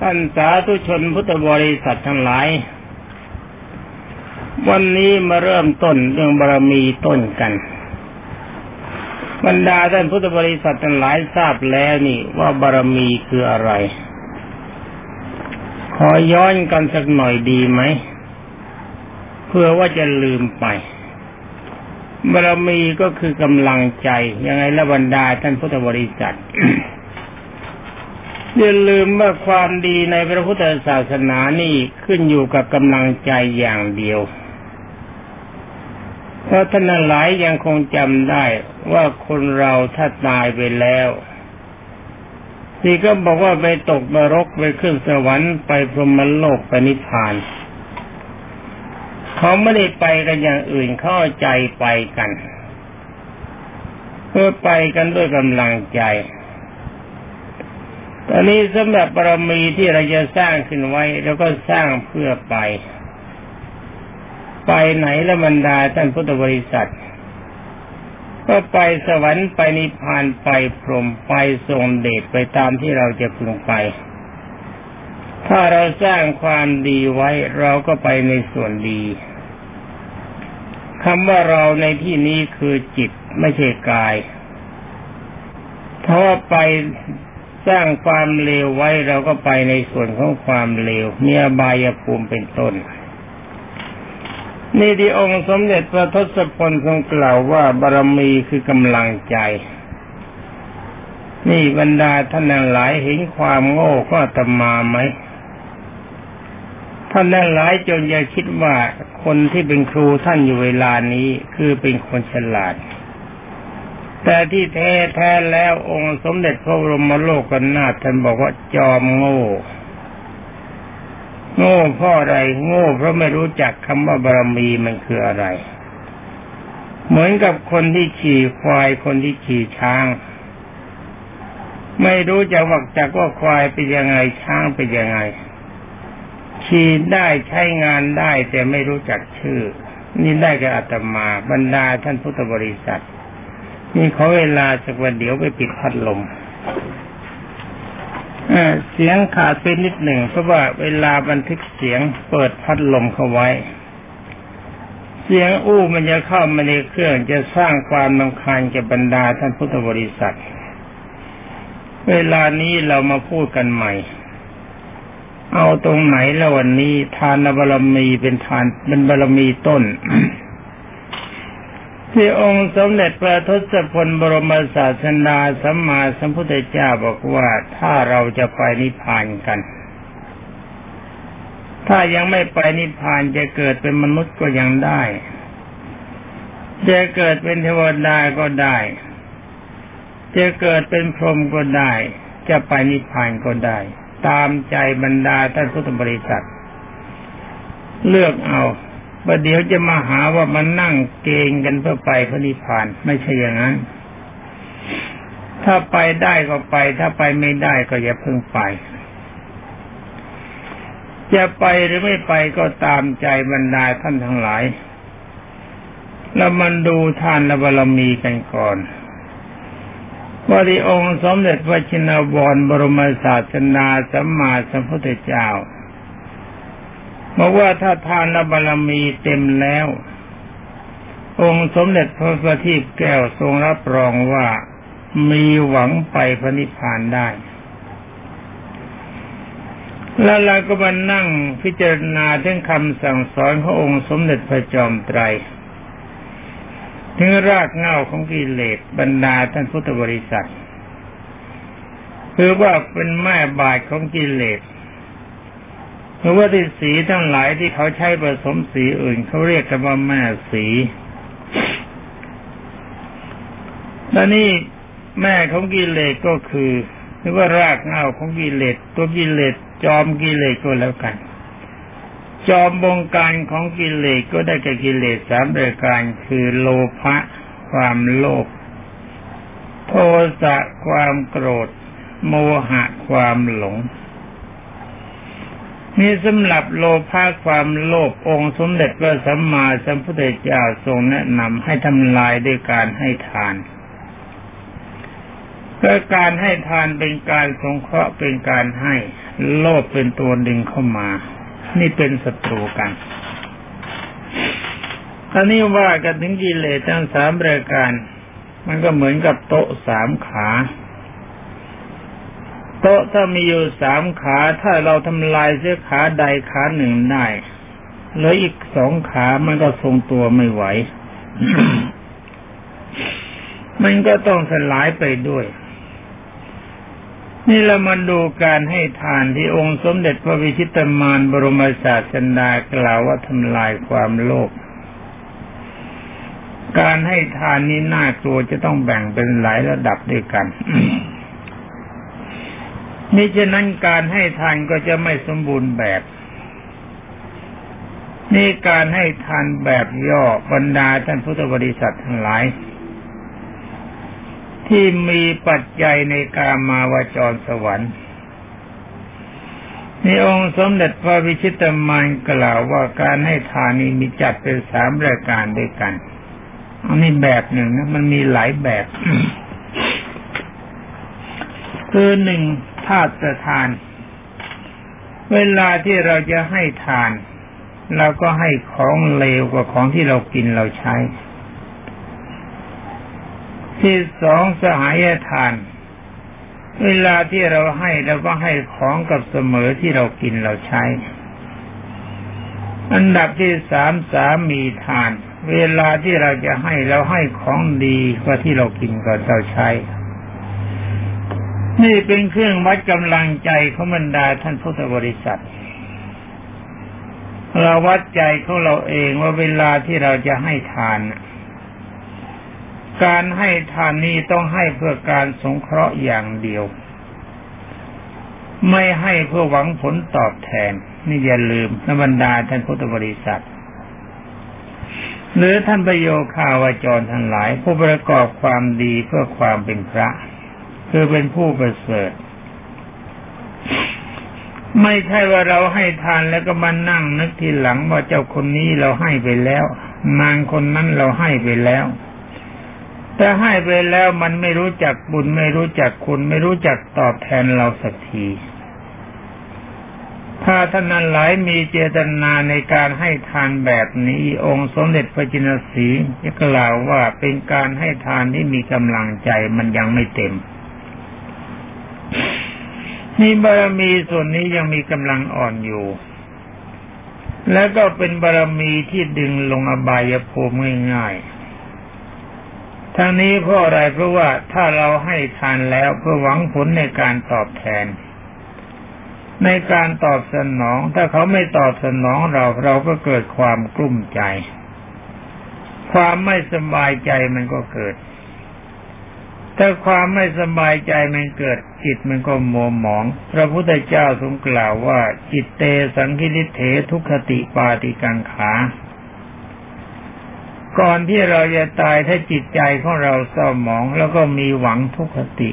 ท่านสาธุชนพุทธบริษัททั้งหลาย วันนี้มาเริ่มต้นเรื่องบารมีต้นกัน บรรดาท่านพุทธบริษัททั้งหลายทราบแล้วนี่ว่าบารมีคืออะไร ขอย้อนกันสักหน่อยดีไหม เพื่อว่าจะลืมไป บารมีก็คือกำลังใจยังไงละบรรดาท่านพุทธบริษัท อย่าลืมว่าความดีในพระพุทธศาสนานี่ขึ้นอยู่กับกำลังใจอย่างเดียว เพราะท่านหลายยังคงจำได้ว่าคนเราถ้าตายไปแล้วที่ก็บอกว่าไปตกนรกไปขึ้นสวรรค์ไปพรหมโลกไปนิพพาน เขาไม่ได้ไปกันอย่างอื่นเข้าใจไปกัน เพื่อไปกันด้วยกำลังใจ ตอนนี้สำหรับบารมีที่เราจะสร้างขึ้นไว้เราก็สร้างเพื่อไป ไปไหนละบรรดาท่านพุทธบริษัท ก็ไปสวรรค์ไปนิพพานไปพรหมไปทรงเดชไปตามที่เราจะพึงไป ถ้าเราสร้างความดีไว้เราก็ไปในส่วนดีคำว่าเราในที่นี้คือจิตไม่ใช่กายถ้าว่าไป สร้างความเลวไว้เราก็ไปในส่วนของความเลวมีอบายภูมิเป็นต้นนี่ที่องค์สมเด็จพระทศพลทรงกล่าวว่าบารมีคือกำลังใจ นี่บรรดาท่านหลายเห็นความโง่ก็ตมาไหมท่านหลายจนอย่าคิดว่าคนที่เป็นครูท่านอยู่เวลานี้คือเป็นคนฉลาด แต่ที่แท้แท้แล้วองค์สมเด็จพระบรมโลกกนาท่านบอกว่าจอมโง่ โง่เพราะอะไรโง่เพราะไม่รู้จักคำว่าบารมีมันคืออะไร เหมือนกับคนที่ขี่ควายคนที่ขี่ช้าง ไม่รู้จักวักจักว่าควายเป็นยังไงช้างเป็นยังไง ขี่ได้ใช้งานได้แต่ไม่รู้จักชื่อ นี่ได้กับอาตมาบรรดาท่านพุทธบริษัท นี่ขอเวลาสักวันเดี๋ยวไปปิดพัดลมเสียงขาดไปนิดหนึ่งเพราะว่าเวลาบันทึกเสียงเปิดพัดลมเข้าไว้ เสียงอู้มันจะเข้ามาในเครื่องจะสร้างความนำคาญแก่บรรดาท่านพุทธบริษัท เวลานี้เรามาพูดกันใหม่ เอาตรงไหนแล้ววันนี้ทานบารมีเป็นทานเป็นบารมีต้น ที่องค์สมเด็จพระทศพลบรมศาสนาสัมมาสัมพุทธเจ้าบอกว่าถ้าเราจะไปนิพพานกัน ถ้ายังไม่ไปนิพพานจะเกิดเป็นมนุษย์ก็ยังได้ จะเกิดเป็นเทวดาก็ได้ จะเกิดเป็นพรหมก็ได้ จะไปนิพพานก็ได้ ตามใจบรรดาท่านพุทธบริษัท เลือกเอา ว่าเดี๋ยวจะมาหาว่ามันนั่งเกงกันเพื่อไปพระนิพพานไม่ใช่อย่างนั้น ถ้าไปได้ก็ไป ถ้าไปไม่ได้ก็อย่าเพิ่งไป จะไปหรือไม่ไปก็ตามใจบรรดาท่านทั้งหลายแล้วมันดูทานและบารมีกันก่อนว่าที่องค์สมเด็จพระชินวรบรมศาสนาสัมมาสัมพุทธเจ้า บอกว่าถ้าทานบารมีเต็มแล้ว องค์สมเด็จพระสัทิพแก้วทรงรับรองว่ามีหวังไปพระนิพพานได้ แล้วเราก็มานั่งพิจารณาถึงคำสั่งสอนขององค์สมเด็จพระจอมไตรถึงรากเหง้าของกิเลสบรรดาท่านพุทธบริษัท คือว่าเป็นแม่บาทของกิเลส เพราะว่าที่สีทั้งหลายที่เขาใช้ผสมสีอื่นเขาเรียกกันว่าแม่สีและนี่แม่ของกิเลสก็คือหรือว่ารากเงาของกิเลสตัวกิเลสจอมกิเลสก็แล้วกัน จอมบงการของกิเลสก็ได้แก่กิเลสสามประการคือโลภะความโลภโทสะความโกรธ โมหะความหลง นี่สำหรับโลภะความโลภองค์สมเด็จพระสัมมาสัมพุทธเจ้าทรงแนะนำให้ทำลายด้วยการให้ทานก็การให้ทานเป็นการสงเคราะห์เป็นการให้โลภเป็นตัวดึงเข้ามา นี่เป็นศัตรูกันอันนี้ว่ากันถึงกิเลสทั้งสามรายการ มันก็เหมือนกับโต๊ะสามขา ต๊ะถ้ามีอยู่สามขา ถ้าเราทำลายเสื้อขาใดขาหนึ่งได้เหลืออีกสองขามันก็ทรงตัวไม่ไหว มันก็ต้องสลายไปด้วย นี่เรามาดูการให้ทานที่องค์สมเด็จพระวิชิตมารบรมศาสดากล่าวว่าทำลายความโลภการให้ทานนี้น่ากลัวจะต้องแบ่งเป็นหลายระดับด้วยกัน มิฉะนั้นการให้ทานก็จะไม่สมบูรณ์แบบ นี่การให้ทานแบบย่อบรรดาท่านพุทธบริษัททั้งหลาย ที่มีปัจจัยในการมาวจรสวรรค์นี่องค์สมเด็จพระวิชิตมานกล่าวว่าการให้ทานนี้มีจัดเป็นสามรายการด้วยกัน อันนี้แบบหนึ่งนะมันมีหลายแบบ คือหนึ่ง ธาตุทาน เวลาที่เราจะให้ทานเราก็ให้ของเลวกว่าของที่เรากินเราใช้ ที่สองสหายทาน เวลาที่เราให้เราก็ให้ของกับเสมอที่เรากินเราใช้ อันดับที่สามสามีทาน เวลาที่เราจะให้เราให้ของดีกว่าที่เรากินก็เราใช้ นี่เป็นเครื่องวัดกำลังใจของบรรดาท่านพุทธบริษัท เราวัดใจของเราเองว่าเวลาที่เราจะให้ทาน การให้ทานนี้ต้องให้เพื่อการสงเคราะห์อย่างเดียว ไม่ให้เพื่อหวังผลตอบแทน นี่อย่าลืมนบรรดาท่านพุทธบริษัท หรือท่านประโยคาวาจรทั้งหลาย ผู้ประกอบความดีเพื่อความเป็นพระ คือเป็นผู้ประเสริฐไม่ใช่ว่าเราให้ทานแล้วก็มานั่งนึกทีหลังว่าเจ้าคนนี้เราให้ไปแล้ว นางคนนั้นเราให้ไปแล้ว แต่ให้ไปแล้วมันไม่รู้จักบุญไม่รู้จักคุณไม่รู้จักตอบแทนเราสักทีถ้าท่านนั้นหลายมีเจตนาในการให้ทานแบบนี้ องค์สมเด็จพระจินสีจะกล่าวว่าเป็นการให้ทานที่มีกำลังใจมันยังไม่เต็ม นี่บารมีส่วนนี้ยังมีกำลังอ่อนอยู่ แล้วก็เป็นบารมีที่ดึงลงอบายภูมิง่ายๆทั้งนี้เพราะอะไรเพราะว่าถ้าเราให้ทานแล้วเพื่อหวังผลในการตอบแทน ในการตอบสนอง ถ้าเขาไม่ตอบสนองเราเราก็เกิดความกลุ้มใจ ความไม่สบายใจมันก็เกิด ถ้าความไม่สบายใจมันเกิดจิตมันก็มัวหมอง พระพุทธเจ้าทรงกล่าวว่า จิตเตสังคิริเถทุกขติปาติกังขา ก่อนที่เราจะตายถ้าจิตใจของเราเศร้าหมอง แล้วก็มีหวังทุกขติ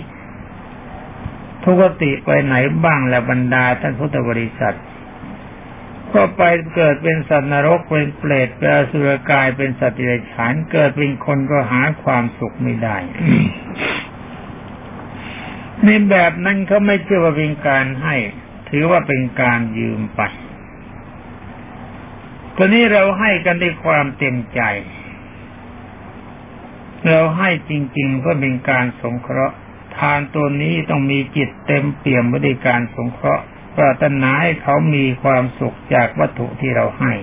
ทุกขติไปไหนบ้างและบรรดาท่านพุทธบริษัท ก็ไปเกิดเป็นสัตว์นรกเป็นเปรตเป็นอสุรกายเป็นสัตว์เดรัจฉานเกิดเป็นคนก็หาความสุขไม่ได้ในแบบนั้นเขาไม่เชื่อว่าเป็นการให้ ถือว่าเป็นการยืมไปตอนนี้เราให้กันด้วยความเต็มใจ เราให้จริง ๆ เพื่อเป็นการสงเคราะห์ ทานตัวนี้ต้องมีจิตเต็มเปี่ยมไปด้วยการสงเคราะห์ ปรารถนาให้เขามีความสุขจากวัตถุที่เราให้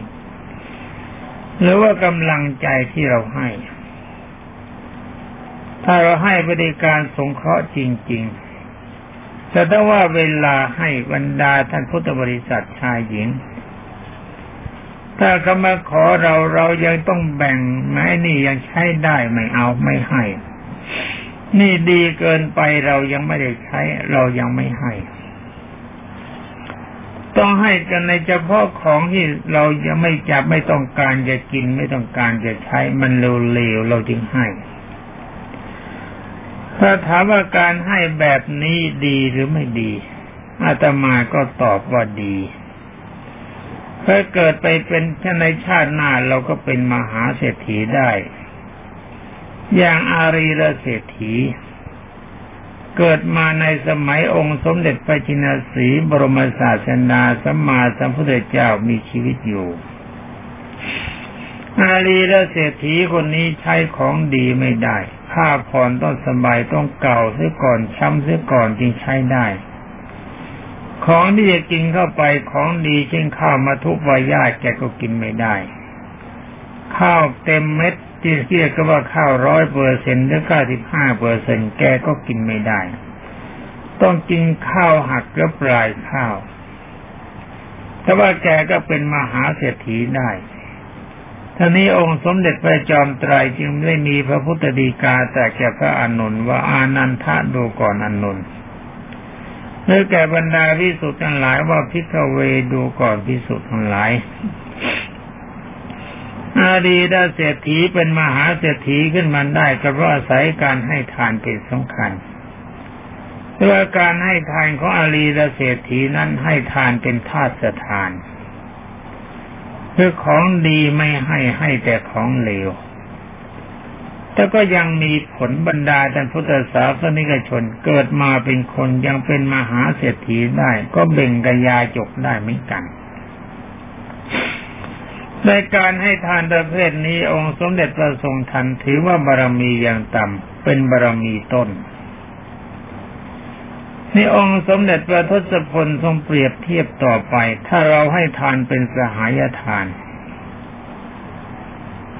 หรือว่ากำลังใจที่เราให้ ถ้าเราให้บริการสงเคราะห์จริง ๆ แต่ถ้าว่าเวลาให้บรรดาท่านพุทธบริษัทชายหญิง ถ้าเขามาขอเราเรายังต้องแบ่งแม้นี่ยังใช้ได้ไม่เอาไม่ให้นี่ดีเกินไปเรายังไม่ได้ใช้ เรายังไม่ให้ ต้องให้กันในเฉพาะของที่เรายังไม่จับไม่ต้องการจะกินไม่ต้องการจะใช้มันเร็วๆเราจึงให้ ถ้าถามว่าการให้แบบนี้ดีหรือไม่ดี อาตมาก็ตอบว่าดีถ้าเกิดไปเป็นในชาติหน้าเราก็เป็นมหาเศรษฐีได้ อย่างอารีรเศรษฐี เกิดมาในสมัยองค์สมเด็จพระจินสีบรมศาสนาสัมมาสัมพุทธเจ้ามีชีวิตอยู่ อาลีและเศรษฐีคนนี้ใช้ของดีไม่ได้ผ้าผ่อนต้องสบายต้องเก่าเสียก่อนช้ำเสียก่อนจึงใช้ได้ ของที่จะกินเข้าไปของดีเช่นข้าวมาทุกวายาแกก็กินไม่ได้ ข้าวเต็มเม็ด ที่เรียก็ว่าข้าวร้อยเปอร์เซ็นต์หรือเก้าสิบห้าเปอร์เซ็นต์แกก็กินไม่ได้ ต้องกินข้าวหักและปลายข้าวแต่ว่าแกก็เป็นมหาเศรษฐีได้ท่านี้องค์สมเด็จพระจอมไตรจึงได้มีพระพุทธดีกาแต่แก่พระอานนท์ว่าอานันทะดูก่อนอานนท์เมื่อแก่บรรดาพิสุทธิ์ทั้งหลายว่าพิกเวดูก่อนพิสุทธิ์ทั้งหลาย อาดีดาเศรษฐีเป็นมหาเศรษฐีขึ้นมาได้ก็เพราะอาศัยการให้ทานเป็นสำคัญเพราะการให้ทานของอาลีดาเศรษฐีนั้นให้ทานเป็นทาสทานคือของดีไม่ให้ให้แต่ของเลว แต่ก็ยังมีผลบรรดาท่านพุทธศาสนิกชนเกิดมาเป็นคนยังเป็นมหาเศรษฐีได้ ก็เบ่งกยาจกได้เหมือนกัน ในการให้ทานประเภทนี้องค์สมเด็จพระทรงทันถือว่าบารมีอย่างต่ำเป็นบารมีต้นนี่องค์สมเด็จพระทศพลทรงเปรียบเทียบต่อไป ถ้าเราให้ทานเป็นสหายทาน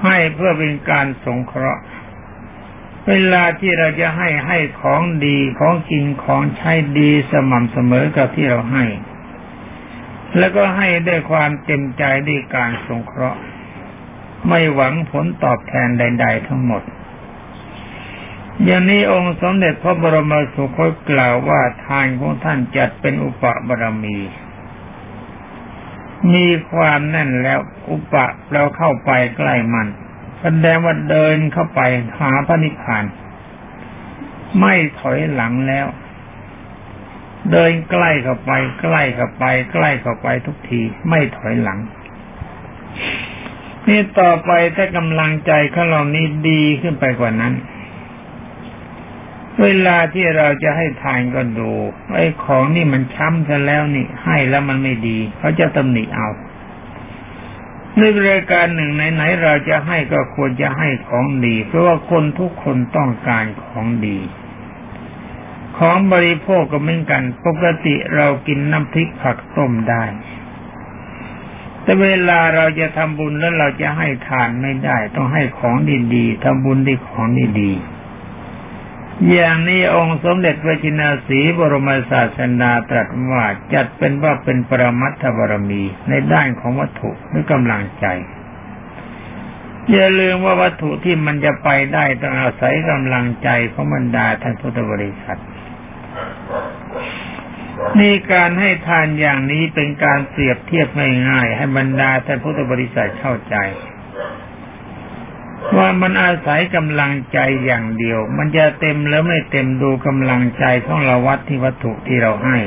ให้เพื่อเป็นการสงเคราะห์ เวลาที่เราจะให้ให้ของดีของกินของใช้ดีสม่ำเสมอกับที่เราให้ แล้วก็ให้ได้ความเต็มใจด้วยการสงเคราะห์ ไม่หวังผลตอบแทนใด ๆ ทั้งหมด อย่างนี้องค์สมเด็จพระบรมสุคตกล่าวว่าทานของท่านจัดเป็นอุปบารมี มีความแน่นแล้วอุปะเราเข้าไปใกล้มันแสดงว่าเดินเข้าไปหาพระนิพพาน ไม่ถอยหลังแล้ว เดินใกล้เข้าไป ใกล้เข้าไป ใกล้เข้าไปทุกทีไม่ถอยหลัง นี่ต่อไปถ้ากำลังใจของเรานี้ดีขึ้นไปกว่านั้น เวลาที่เราจะให้ทานก็ดูไอ้ของนี่มันช้ำซะแล้วนี่ ให้แล้วมันไม่ดีเขาจะตำหนิเอาในรายการหนึ่งไหนๆเราจะให้ก็ควรจะให้ของดี เพราะว่าคนทุกคนต้องการของดี ของบริโภคก็เหมือนกัน ปกติเรากินน้ำพริกผักต้มได้ แต่เวลาเราจะทำบุญแล้วเราจะให้ทานไม่ได้ ต้องให้ของดีๆทำบุญด้วยของดีๆอย่างนี้องค์สมเด็จพระจินาสีบรมศาสนาตรัสว่าจัดเป็นว่าเป็นปรมัตถบารมีในด้านของวัตถุหรือกำลังใจอย่าลืมว่าวัตถุที่มันจะไปได้ต้องอาศัยกำลังใจของบรรดาท่านพุทธบริษัท นี่การให้ทานอย่างนี้เป็นการเปรียบเทียบง่ายๆให้บรรดาท่านพุทธบริษัทเข้าใจ ว่ามันอาศัยกำลังใจอย่างเดียว มันจะเต็มแล้วไม่เต็มดูกำลังใจของเราวัดที่วัตถุที่เราให้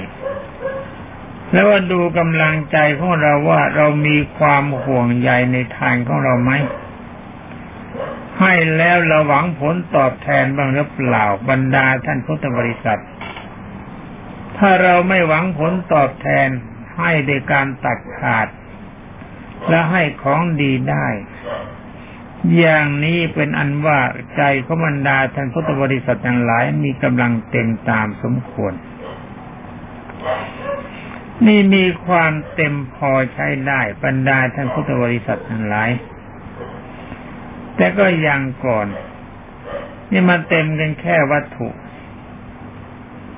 แล้วว่าดูกำลังใจของเราว่าเรามีความห่วงใยในทานของเราไหมให้แล้วเราหวังผลตอบแทนบ้างหรือเปล่าบรรดาท่านพุทธบริษัท ถ้าเราไม่หวังผลตอบแทนให้โดยการตัดขาด และให้ของดีได้ อย่างนี้เป็นอันว่าใจของบรรดาท่านพุทธบริษัททั้งหลายมีกำลังเต็มตามสมควร นี่มีความเต็มพอใช้ได้บรรดาท่านพุทธบริษัททั้งหลาย แต่ก็ยังก่อน นี่มันเต็มกันแค่วัตถุ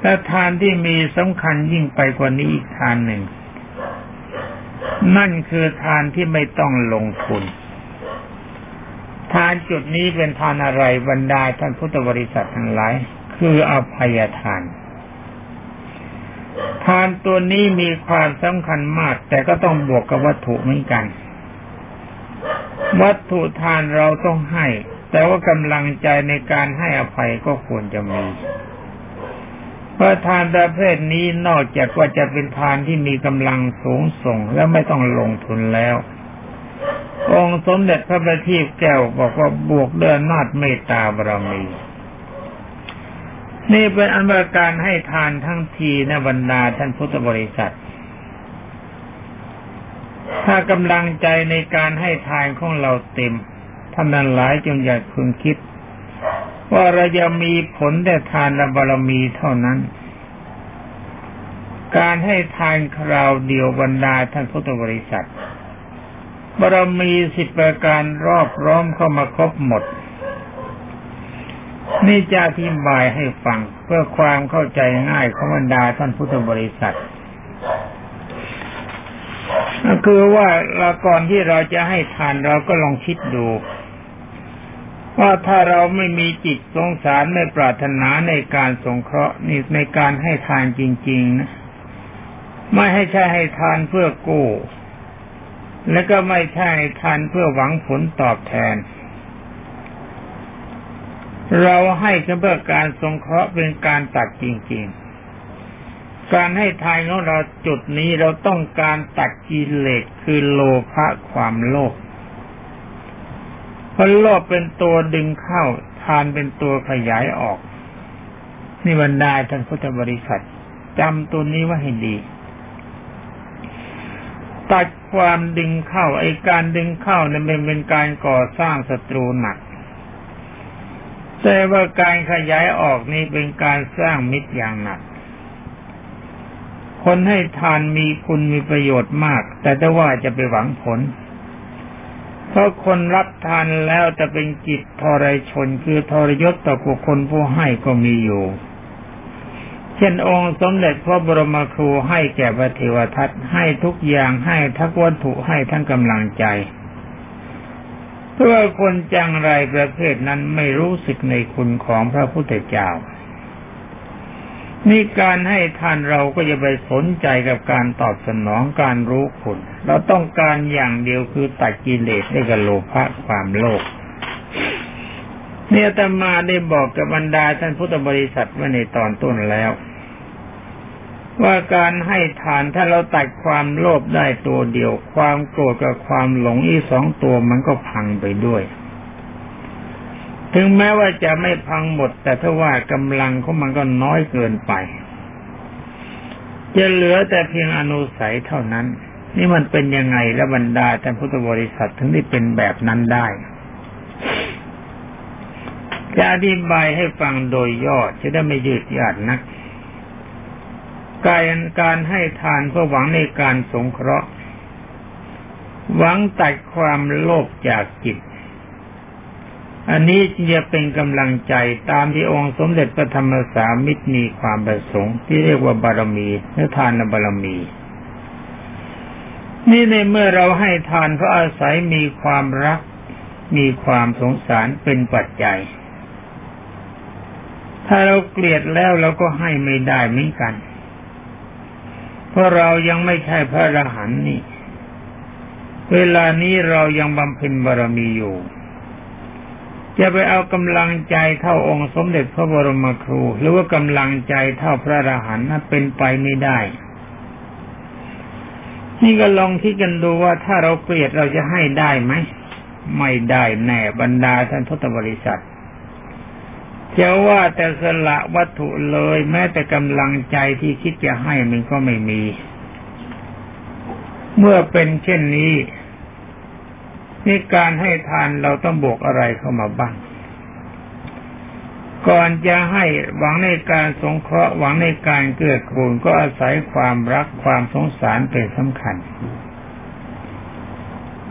แต่ทานที่มีสำคัญยิ่งไปกว่านี้อีกทานหนึ่ง นั่นคือทานที่ไม่ต้องลงทุน ทานจุดนี้เป็นทานอะไรบรรดาท่านพุทธบริษัททั้งหลาย คืออภัยทาน ทานตัวนี้มีความสำคัญมาก แต่ก็ต้องบวกกับวัตถุเหมือนกัน วัตถุทานเราต้องให้ แต่ว่ากำลังใจในการให้อภัยก็ควรจะมี พราะทานประเภทนี้นอกจากว่าจะเป็นทานที่มีกำลังสูงส่งและไม่ต้องลงทุนแล้ว องค์สมเด็จพระบัณฑิตแก้วบอกว่าบวกเดินนาดเมตตาบารมี นี่เป็นอันว่าการให้ทานทั้งทีนะบรรดาท่านพุทธบริษัท ถ้ากำลังใจในการให้ทานของเราเต็มท่านนั้นหลายจงอย่าพึงคิด ว่าเราจะมีผลแต่ทานบารมีเท่านั้น การให้ทานคราวเดียวบรรดาท่านพุทธบริษัทบารมีสิบประการรอบร้อมเข้ามาครบหมด นี่จะอธิบายให้ฟังเพื่อความเข้าใจง่ายของบรรดาท่านพุทธบริษัทก็คือว่าเราก่อนที่เราจะให้ทานเราก็ลองคิดดู ว่าถ้าเราไม่มีจิตสงสารไม่ปรารถนาในการสงเคราะห์นี่ในการให้ทานจริงๆนะไม่ให้ใช่ให้ทานเพื่อกู้ และก็ไม่ใช่ให้ทานเพื่อหวังผลตอบแทน เราให้เพื่อการสงเคราะห์เป็นการตัดจริง ๆ การให้ทายของเราจุดนี้เราต้องการตัดกิเลสคือโลภะความโลภ พราะโลภเป็นตัวดึงเข้า ทานเป็นตัวขยายออก นี่บรรดาท่านพุทธบริษัทจำตัวนี้ไว้ให้ดี ตัดความดึงเข้า ไอการดึงเข้าเนี่ยมันเป็นการก่อสร้างศัตรูหนัก แต่ว่าการขยายออกนี้เป็นการสร้างมิตรอย่างหนัก คนให้ทานมีคุณมีประโยชน์มาก แต่ถ้าว่าจะไปหวังผล เพราะคนรับทานแล้วจะเป็นจิตทรชนคือทรยศต่อบุคคลผู้ให้ก็มีอยู่ เช่นองค์สมเด็จพระบรมครูให้แก่พระเทวทัตให้ทุกอย่างให้ทั้งวัตถุให้ทั้งกำลังใจเพราะคนจังไรประเภทนั้นไม่รู้สึกในคุณของพระพุทธเจ้า นี่การให้ทานเราก็จะไปสนใจกับการตอบสนองการรู้คุณ เราต้องการอย่างเดียวคือตัดกิเลสได้กับโลภะความโลภเนี่ยตมาได้บอกกับบรรดาท่านพุทธบริษัทไว้ในตอนต้นแล้ว ว่าการให้ทานถ้าเราตัดความโลภได้ตัวเดียว ความโกรธกับความหลงอีสองตัวมันก็พังไปด้วย ถึงแม้ว่าจะไม่พังหมด แต่ถ้าว่ากำลังของมันก็น้อยเกินไป จะเหลือแต่เพียงอนุสัยเท่านั้น นี่มันเป็นยังไงและบรรดาท่พุทธบริษัทถึงได้เป็นแบบนั้นได้ จะอธิบายให้ฟังโดยย่อจะได้ไม่ยืดยาดนักการการให้ทานเพื่อหวังในการสงเคราะห์ หวังตัดความโลภจากจิต อันนี้จะเป็นกำลังใจตามที่องค์สมเด็จพระธรรมสามิตรมีความประสงค์ ที่เรียกว่าบารมีหรือทานบารมี นี่ในเมื่อเราให้ทานเพราะอาศัยมีความรัก มีความสงสารเป็นปัจจัย ถ้าเราเกลียดแล้วเราก็ให้ไม่ได้เหมือนกัน เพราะเรายังไม่ใช่พระอรหันต์นี่ เวลานี้เรายังบำเพ็ญบารมีอยู่ จะไปเอากำลังใจเท่าองค์สมเด็จพระบรมครู หรือว่ากำลังใจเท่าพระอรหันต์นั้นเป็นไปไม่ได้ นี่ก็ลองคิดกันดูว่าถ้าเราเกลียดเราจะให้ได้ไหมไม่ได้แน่บรรดาท่านพุทธบริษัทจะว่าแต่สละวัตถุเลย แม้แต่กำลังใจที่คิดจะให้มันก็ไม่มี เมื่อเป็นเช่นนี้ นี่การให้ทานเราต้องบวกอะไรเข้ามาบ้าง ก่อนจะให้หวังในการสงเคราะห์หวังในการเกื้อกูลก็อาศัยความรักความสงสารเป็นสำคัญ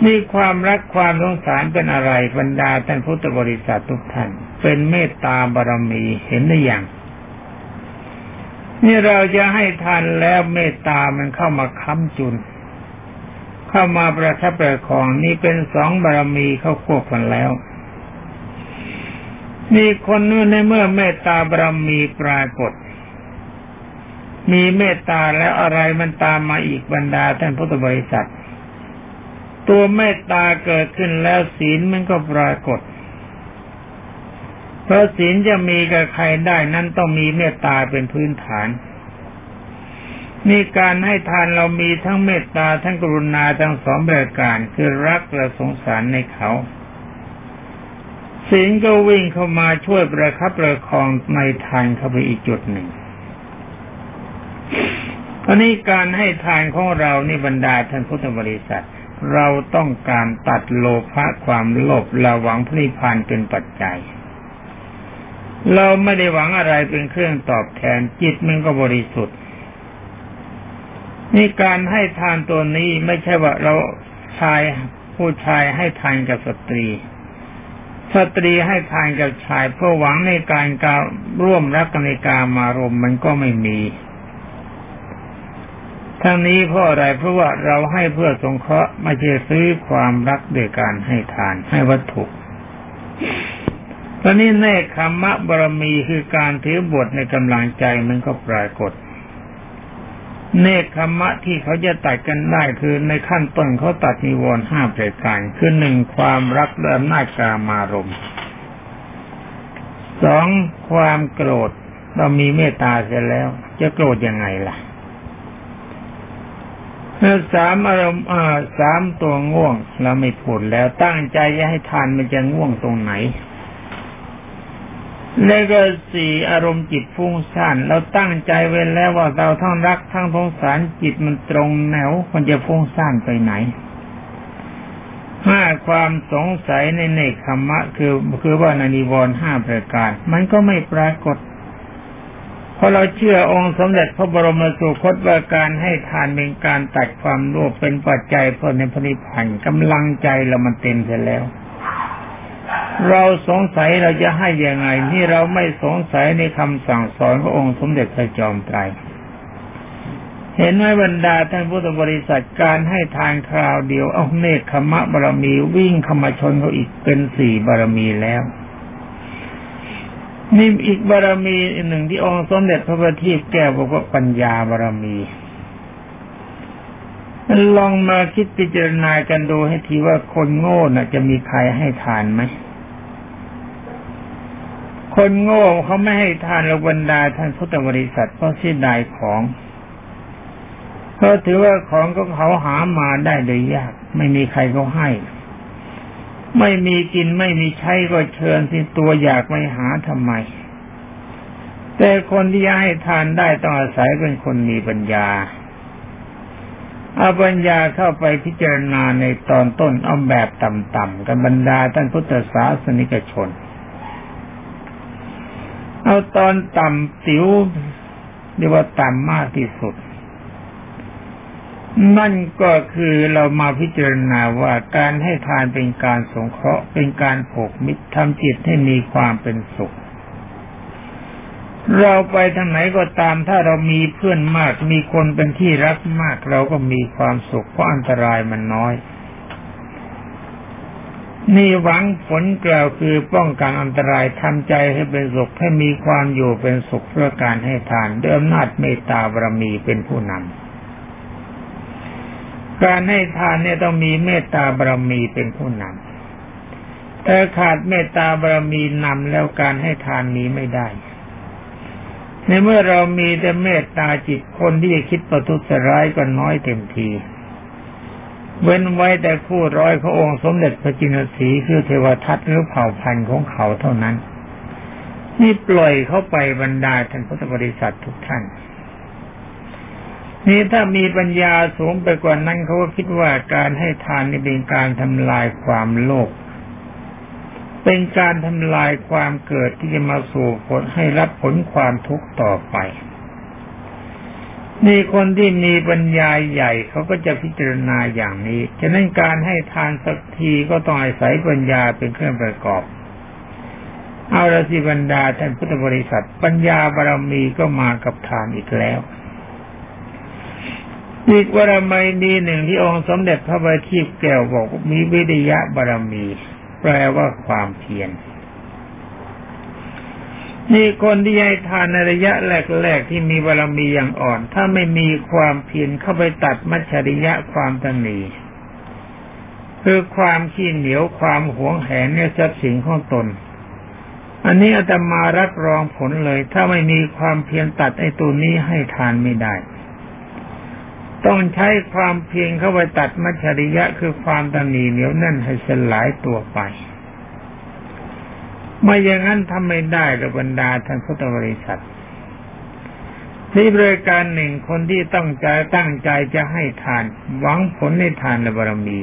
นี่ความรักความสงสารเป็นอะไรบรรดาท่านพุทธบริษัททุกท่าน เป็นเมตตาบารมีเห็นหรือยังนี่เราจะให้ทานแล้วเมตตามันเข้ามาค้ำจุน เข้ามาประทับประคองนี่เป็นสองบารมีเข้าควบกันแล้วนี่คนนู้นในเมื่อเมตตาบารมีปรากฏ มีเมตตาแล้วอะไรมันตามมาอีกบรรดาท่านพุทธบริษัท ตัวเมตตาเกิดขึ้นแล้วศีลมันก็ปรากฏ เพราะศีลจะมีกับใครได้นั้นต้องมีเมตตาเป็นพื้นฐาน มีการให้ทานเรามีทั้งเมตตาทั้งกรุณาทั้งสองแบบการคือรักและสงสารในเขาศีลก็วิ่งเข้ามาช่วยประคับประคองในทานเข้าไปอีกจุดหนึ่งอันนี้การให้ทานของเรานี่บรรดาท่านพุทธบริษัท เราต้องการตัดโลภะความโลภเราหวังพระนิพพานเป็นปัจจัย เราไม่ได้หวังอะไรเป็นเครื่องตอบแทนจิตมันก็บริสุทธิ์ นี่การให้ทานตัวนี้ไม่ใช่ว่าเราชายผู้ชายให้ทานกับสตรี สตรีให้ทานกับชายเพื่อหวังในการการร่วมรักกันในการมารมมันก็ไม่มี ทั้งนี้เพราะอะไรเพราะว่าเราให้เพื่อสงเคราะห์ไม่ใช่ซื้อความรักโดยการให้ทานให้วัตถุตอนนี้เนคขมะบารมีคือการถือบทในกำลังใจมันก็ปรากฏ เนคขมะที่เขาจะตัดกันได้คือในขั้นต้นเขาตัดนิวรณ์ห้าประการคือหนึ่งความรักและอำนาจกามารมสองความโกรธเรามีเมตตาเสร็จแล้ว จะโกรธยังไงล่ะสามอารมณ์สามตัวง่วงเราไม่พูดแล้วตั้งใจจะให้ทานมันจะง่วงตรงไหน แล้วก็สี่อารมณ์จิตฟุ้งซ่านเราตั้งใจไว้แล้วว่าเราทั้งรักทั้งสงสารจิตมันตรงแนวมันจะฟุ้งซ่านไปไหนห้าความสงสัยในเนคขมะ คือคือว่านานิวรห้าประการ มันก็ไม่ปรากฏเพราะเราเชื่อองค์สมเด็จพระบรมสุคตว่าการให้ทานเป็นการตัดความโลภเป็นปัจจัยเพื่อในพระนิพพานกำลังใจเรามันเต็มเสียแล้ว เราสงสัยเราจะให้ยังไง นี่เราไม่สงสัยในคำสั่งสอนขององค์สมเด็จพระจอมไตรเห็นไหมบรรดาท่านพุทธบริษัทการให้ทานคราวเดียวเอาเนคขมะบารมีวิ่งขมาชนเขาอีกเป็นสี่บารมีแล้วนี่อีกบารมีหนึ่งที่องค์สมเด็จพระบัณฑิตแก้วบอกว่าปัญญาบารมี ลองมาคิดพิจารณากันดูให้ทีว่าคนโง่น่ะ จะมีใครให้ทานไหม คนโง่เขาไม่ให้ทานระบรรดาท่านพุทธบริษัทเพราะเสียดายของเขาถือว่าของก็เขาหามาได้โดยยาก ไม่มีใครเขาให้ ไม่มีกินไม่มีใช้ก็เชิญที่ตัวอยากไม่หาทำไม แต่คนที่ให้ทานได้ต้องอาศัยเป็นคนมีปัญญา เอาปัญญาเข้าไปพิจารณาในตอนต้นเอาแบบต่ำๆกันบรรดาท่านพุทธศาสนิกชน เอาตอนต่ำสิวเรียกว่าต่ำมากที่สุด นั่นก็คือเรามาพิจารณาว่าการให้ทานเป็นการสงเคราะห์เป็นการผูกมิตรทำจิตให้มีความเป็นสุข เราไปทางไหนก็ตามถ้าเรามีเพื่อนมาก มีคนเป็นที่รักมาก เราก็มีความสุขเพราะอันตรายมันน้อย นี่หวังผลกล่าวคือป้องกันอันตรายทำใจให้เป็นสุขให้มีความอยู่เป็นสุขเพื่อการให้ทานด้วยอำนาจเมตตาบารมีเป็นผู้นำการให้ทานเนี่ยต้องมีเมตตาบารมีเป็นผู้นำแต่ขาดเมตตาบารมีนำแล้วการให้ทานนี้ไม่ได้ ในเมื่อเรามีแต่เมตตาจิตคนที่จะคิดประทุษร้ายก็น้อยเต็มที เว้นไว้แต่คู่ร้อยขององค์สมเด็จพระจินสีคือเทวทัตหรือเผ่าพันธุ์ของเขาเท่านั้น นี่ปล่อยเข้าไปบรรดาท่านพุทธบริษัททุกท่าน นี่ถ้ามีปัญญาสูงไปกว่านั้นเขาก็คิดว่าการให้ทานนี่เป็นการทำลายความโลภ เป็นการทำลายความเกิดที่จะมาสู่ผลให้รับผลความทุกข์ต่อไป นี่คนที่มีปัญญาใหญ่เขาก็จะพิจารณาอย่างนี้ ฉะนั้นการให้ทานสักทีก็ต้องอาศัยปัญญาเป็นเครื่องประกอบ เอาละสิบรรดาท่านพุทธบริษัท ปัญญาบารมีก็มากับทานอีกแล้วอีกบารมีมีหนึ่งที่องค์สมเด็จพระบัณฑิตแก้วบอกมีวิริยะบารมี แปลว่าความเพียรนี่คนที่ให้ทานในระยะแรกๆที่มีบารมีอย่างอ่อน ถ้าไม่มีความเพียรเข้าไปตัดมัจฉริยะความตันนีคือความขี้เหนียวความหวงแหนเนี่ยทรัพย์สินของตน อันนี้อาตมารับรองผลเลย ถ้าไม่มีความเพียรตัดไอ้ตัวนี้ให้ทานไม่ได้ ต้องใช้ความเพียรเข้าไปตัดมัจฉริยะคือความตันนีเหนียวแน่นให้สลายตัวไป ไม่อย่างนั้นทำไม่ได้รือบรรดาท่านพุทธบริษัทนี่บริการหนึ่งคนที่ต้องใจตั้งใจจะให้ทาน หวังผลในทานบารมี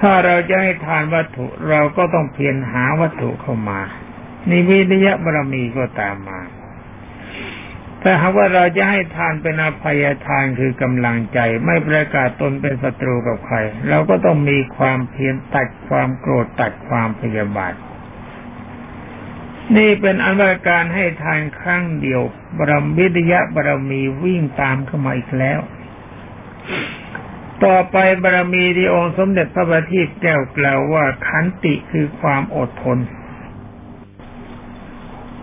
ถ้าเราจะให้ทานวัตถุเราก็ต้องเพียรหาวัตถุเข้ามา นิวิทยะบารมีก็ตามมา ถ้าหากว่าเราจะให้ทานเป็นอภัยทานคือกำลังใจ ไม่ประกาศตนเป็นศัตรูกับใคร เราก็ต้องมีความเพียรตัดความโกรธตัดความพยาบาท นี่เป็นอันว่าการให้ทานครั้งเดียวบรมวิทยะบารมีวิ่งตามเข้ามาอีกแล้วต่อไปบารมีที่องค์สมเด็จพระบัณฑิตแก้วกล่าวว่าขันติคือความอดทน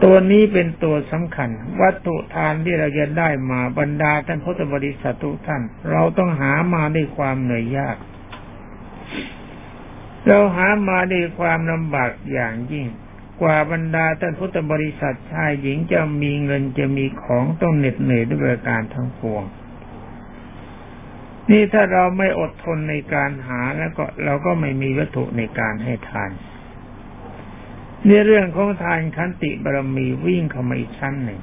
ตัวนี้เป็นตัวสำคัญ วัตถุทานที่เราจะได้มาบรรดาท่านพุทธบริษัททุกท่าน เราต้องหามาด้วยความเหนื่อยยาก เราหามาด้วยความลำบากอย่างยิ่ง กว่าบรรดาท่านพุทธบริษัทชายหญิงจะมีเงินจะมีของต้องเหน็ดเหนื่อยด้วยประการทั้งปวงนี่ถ้าเราไม่อดทนในการหาแล้วก็เราก็ไม่มีวัตถุในการให้ทาน ในเรื่องของทานคันติบารมีวิ่งเข้ามาอีกชั้นหนึ่ง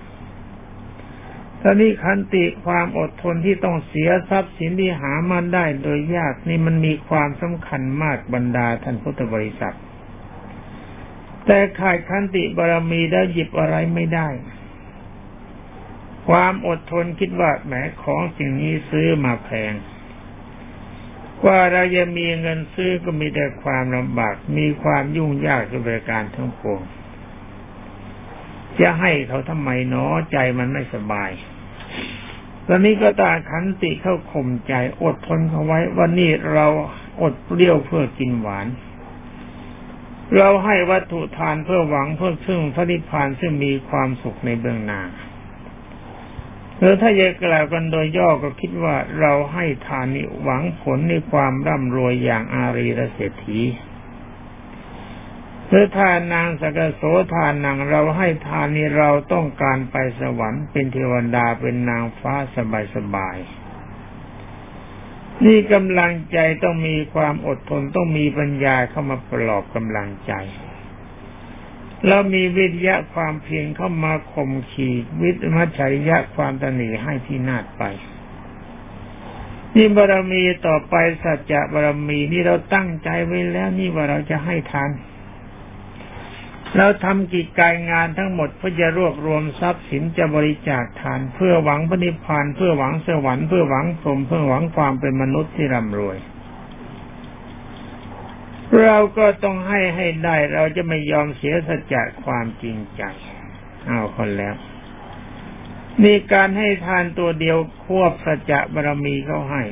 ตอนนี้คันติความอดทนที่ต้องเสียทรัพย์สินที่หามาได้โดยยากนี่มันมีความสำคัญมากบรรดาท่านพุทธบริษัท แต่ขาดคันติบารมีแล้วหยิบอะไรไม่ได้ ความอดทนคิดว่าแหมของสิ่งนี้ซื้อมาแพง ว่าเราจะมีเงินซื้อก็มีแต่ความลำบาก มีความยุ่งยากกับริการทั้งปวงจะให้เขาทำไมเนาะใจมันไม่สบายตอนนี้ก็ตาขันติเข้าข่มใจ อดทนเขาไว้ว่านี่เราอดเปรี้ยวเพื่อกินหวาน เราให้วัตถุทานเพื่อหวังเพื่อซึ่งพระนิพพานซึ่งมีความสุขในเบื้องหน้า หรือถ้าจะกล่าวกันโดยย่อก็คิดว่าเราให้ทานนี้หวังผลในความร่ำรวยอย่างอารีรเศรษฐีหรือทานนางสกโสทานนางเราให้ทานนี้เราต้องการไปสวรรค์เป็นเทวดาเป็นนางฟ้าสบายๆนี่กำลังใจต้องมีความอดทนต้องมีปัญญาเข้ามาปลอบกำลังใจ แล้วมีวิทยะความเพียรเข้ามาข่มขีดวิทมัชัยยะความตนีให้ที่นาดไปนี่บารมีต่อไปสัจจะบารมีนี่เราตั้งใจไว้แล้วนี่ว่าเราจะให้ทานเราทำกิจการงานทั้งหมดเพื่อจะรวบรวมทรัพย์สินจะบริจาคทาน เพื่อหวังพระนิพพานเพื่อหวังสวรรค์เพื่อหวังพรหมเพื่อหวังความเป็นมนุษย์ที่ร่ำรวย เราก็ต้องให้ให้ได้เราจะไม่ยอมเสียสัจจะความจริงใจเอาคนแล้วมีการให้ทานตัวเดียวควบสัจจะบารมีเขาให้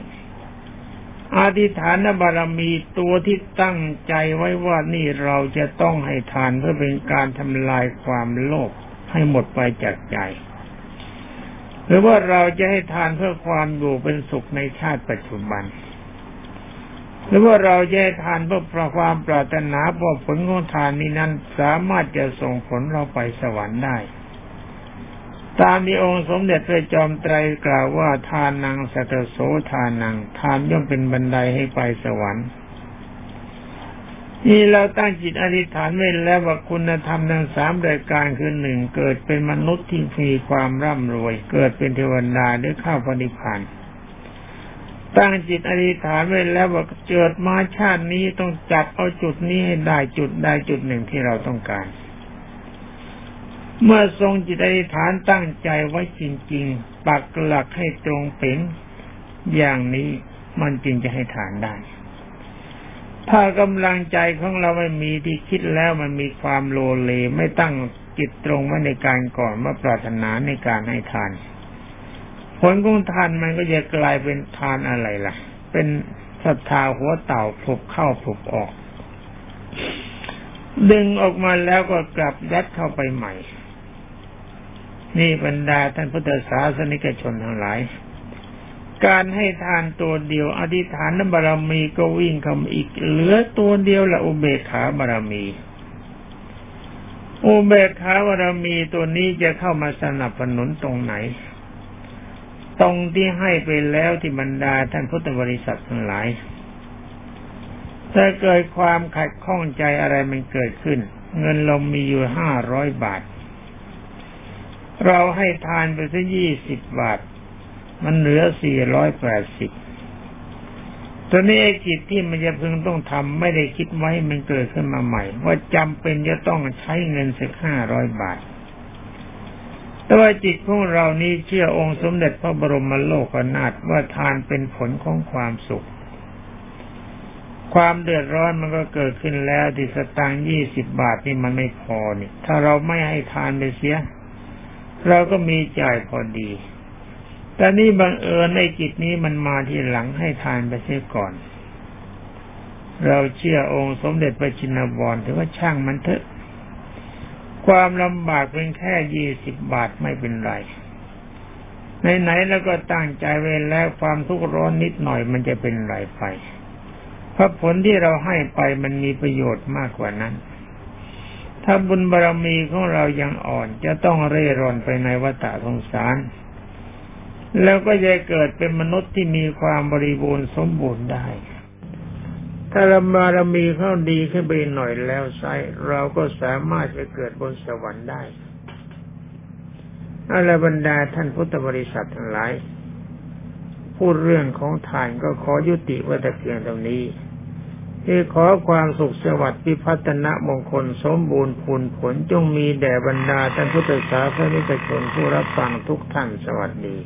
อธิฐานบารมีตัวที่ตั้งใจไว้ว่านี่เราจะต้องให้ทานเพื่อเป็นการทำลายความโลภให้หมดไปจากใจ หรือว่าเราจะให้ทานเพื่อความอยู่เป็นสุขในชาติปัจจุบัน หรือว่าเราจะให้ทานเพื่อความปรารถนาพอผลของทานนี้นั้นสามารถจะส่งผลเราไปสวรรค์ได้ ตามที่องค์สมเด็จพระจอมไตรกล่าวว่าทานนางสัตโสทานนางทานย่อมเป็นบันไดให้ไปสวรรค์นี่เราตั้งจิตอธิษฐานไว้แล้วว่าคุณธรรมทั้งสามรายการคือหนึ่งเกิดเป็นมนุษย์ที่มีความร่ำรวย เกิดเป็นเทวดาได้เข้าวปณิพานธ์ ตั้งจิตอธิษฐานไว้แล้วว่าเกิดมาชาตินี้ต้องจับเอาจุดนี้ให้ได้จุดใดจุดหนึ่งที่เราต้องการ เมื่อทรงจิตอธิษฐานตั้งใจไว้จริงๆ ปักหลักให้ตรงเป็นอย่างนี้มันจึงจะให้ฐานได้ ถ้ากำลังใจของเราไม่มีที่คิดแล้วมันมีความโลเลไม่ตั้งจิตตรงไว้ในการก่อนว่าปรารถนาในการให้ทาน ผลของทานมันก็จะกลายเป็นทานอะไรล่ะ เป็นศรัทธาหัวเต่าผุบเข้าผุบออก ดึงออกมาแล้วก็กลับยัดเข้าไปใหม่ นี่บรรดาท่านพุทธศาสนิกชนทั้งหลาย การให้ทานตัวเดียว อธิษฐานบารมีก็วิ่งเข้ามาอีกเหลือตัวเดียวละอุเบกขาบารมีอุเบกขาบารมีตัวนี้จะเข้ามาสนับสนุนตรงไหน ตรงที่ให้ไปแล้วที่บรรดาท่านพุทธบริษัททั้งหลายถ้าเกิดความขัดข้องใจอะไรมันเกิดขึ้น เงินเรามีอยู่ห้าร้อยบาท เราให้ทานไปสักยี่สิบบาท มันเหลือสี่ร้อยแปดสิบตอนนี้ไอ้กิจที่มันจะพึงต้องทำไม่ได้คิดไว้มันเกิดขึ้นมาใหม่ ว่าจำเป็นจะต้องใช้เงินสักห้าร้อยบาท แต่ว่าจิตของเรานี้เชื่อองค์สมเด็จพระบรมโลกนาถว่าทานเป็นผลของความสุข ความเดือดร้อนมันก็เกิดขึ้นแล้วที่สตางยี่สิบบาทนี่มันไม่พอนี่ถ้าเราไม่ให้ทานไปเสีย เราก็มีจ่ายพอดี แต่นี่บังเอิญในกิจนี้มันมาที่หลังให้ทานไปเสียก่อน เราเชื่อองค์สมเด็จพระชินวรถือว่าช่างมันเถอะ ความลำบากเป็นแค่ยี่สิบบาทไม่เป็นไรไหนๆแล้วก็ตั้งใจไว้แล้วความทุกข์ร้อนนิดหน่อยมันจะเป็นไรไปเพราะผลที่เราให้ไปมันมีประโยชน์มากกว่านั้น ถ้าบุญบารรมีของเรายังอ่อนจะต้องเร่ร่อนไปในวัฏสงสาร แล้วก็จะเกิดเป็นมนุษย์ที่มีความบริบูรณ์สมบูรณ์ได้ ถ้าเราบารมีเขาดีขึ้นไปหน่อยแล้วไซเราก็สามารถจะเกิดบนสวรรค์ได้อาลบรรดาท่านพุทธบริษัททั้งหลาย พูดเรื่องของทานก็ขอยุติไว้แต่เพียงตรงนี้ที่ขอความสุขสวัสดิ์พิพัฒนะมงคลสมบูรณ์ผลผลจงมีแด่บรรดาท่านพุทธศาสนิกชนผู้รับฟังทุกท่านสวัสดี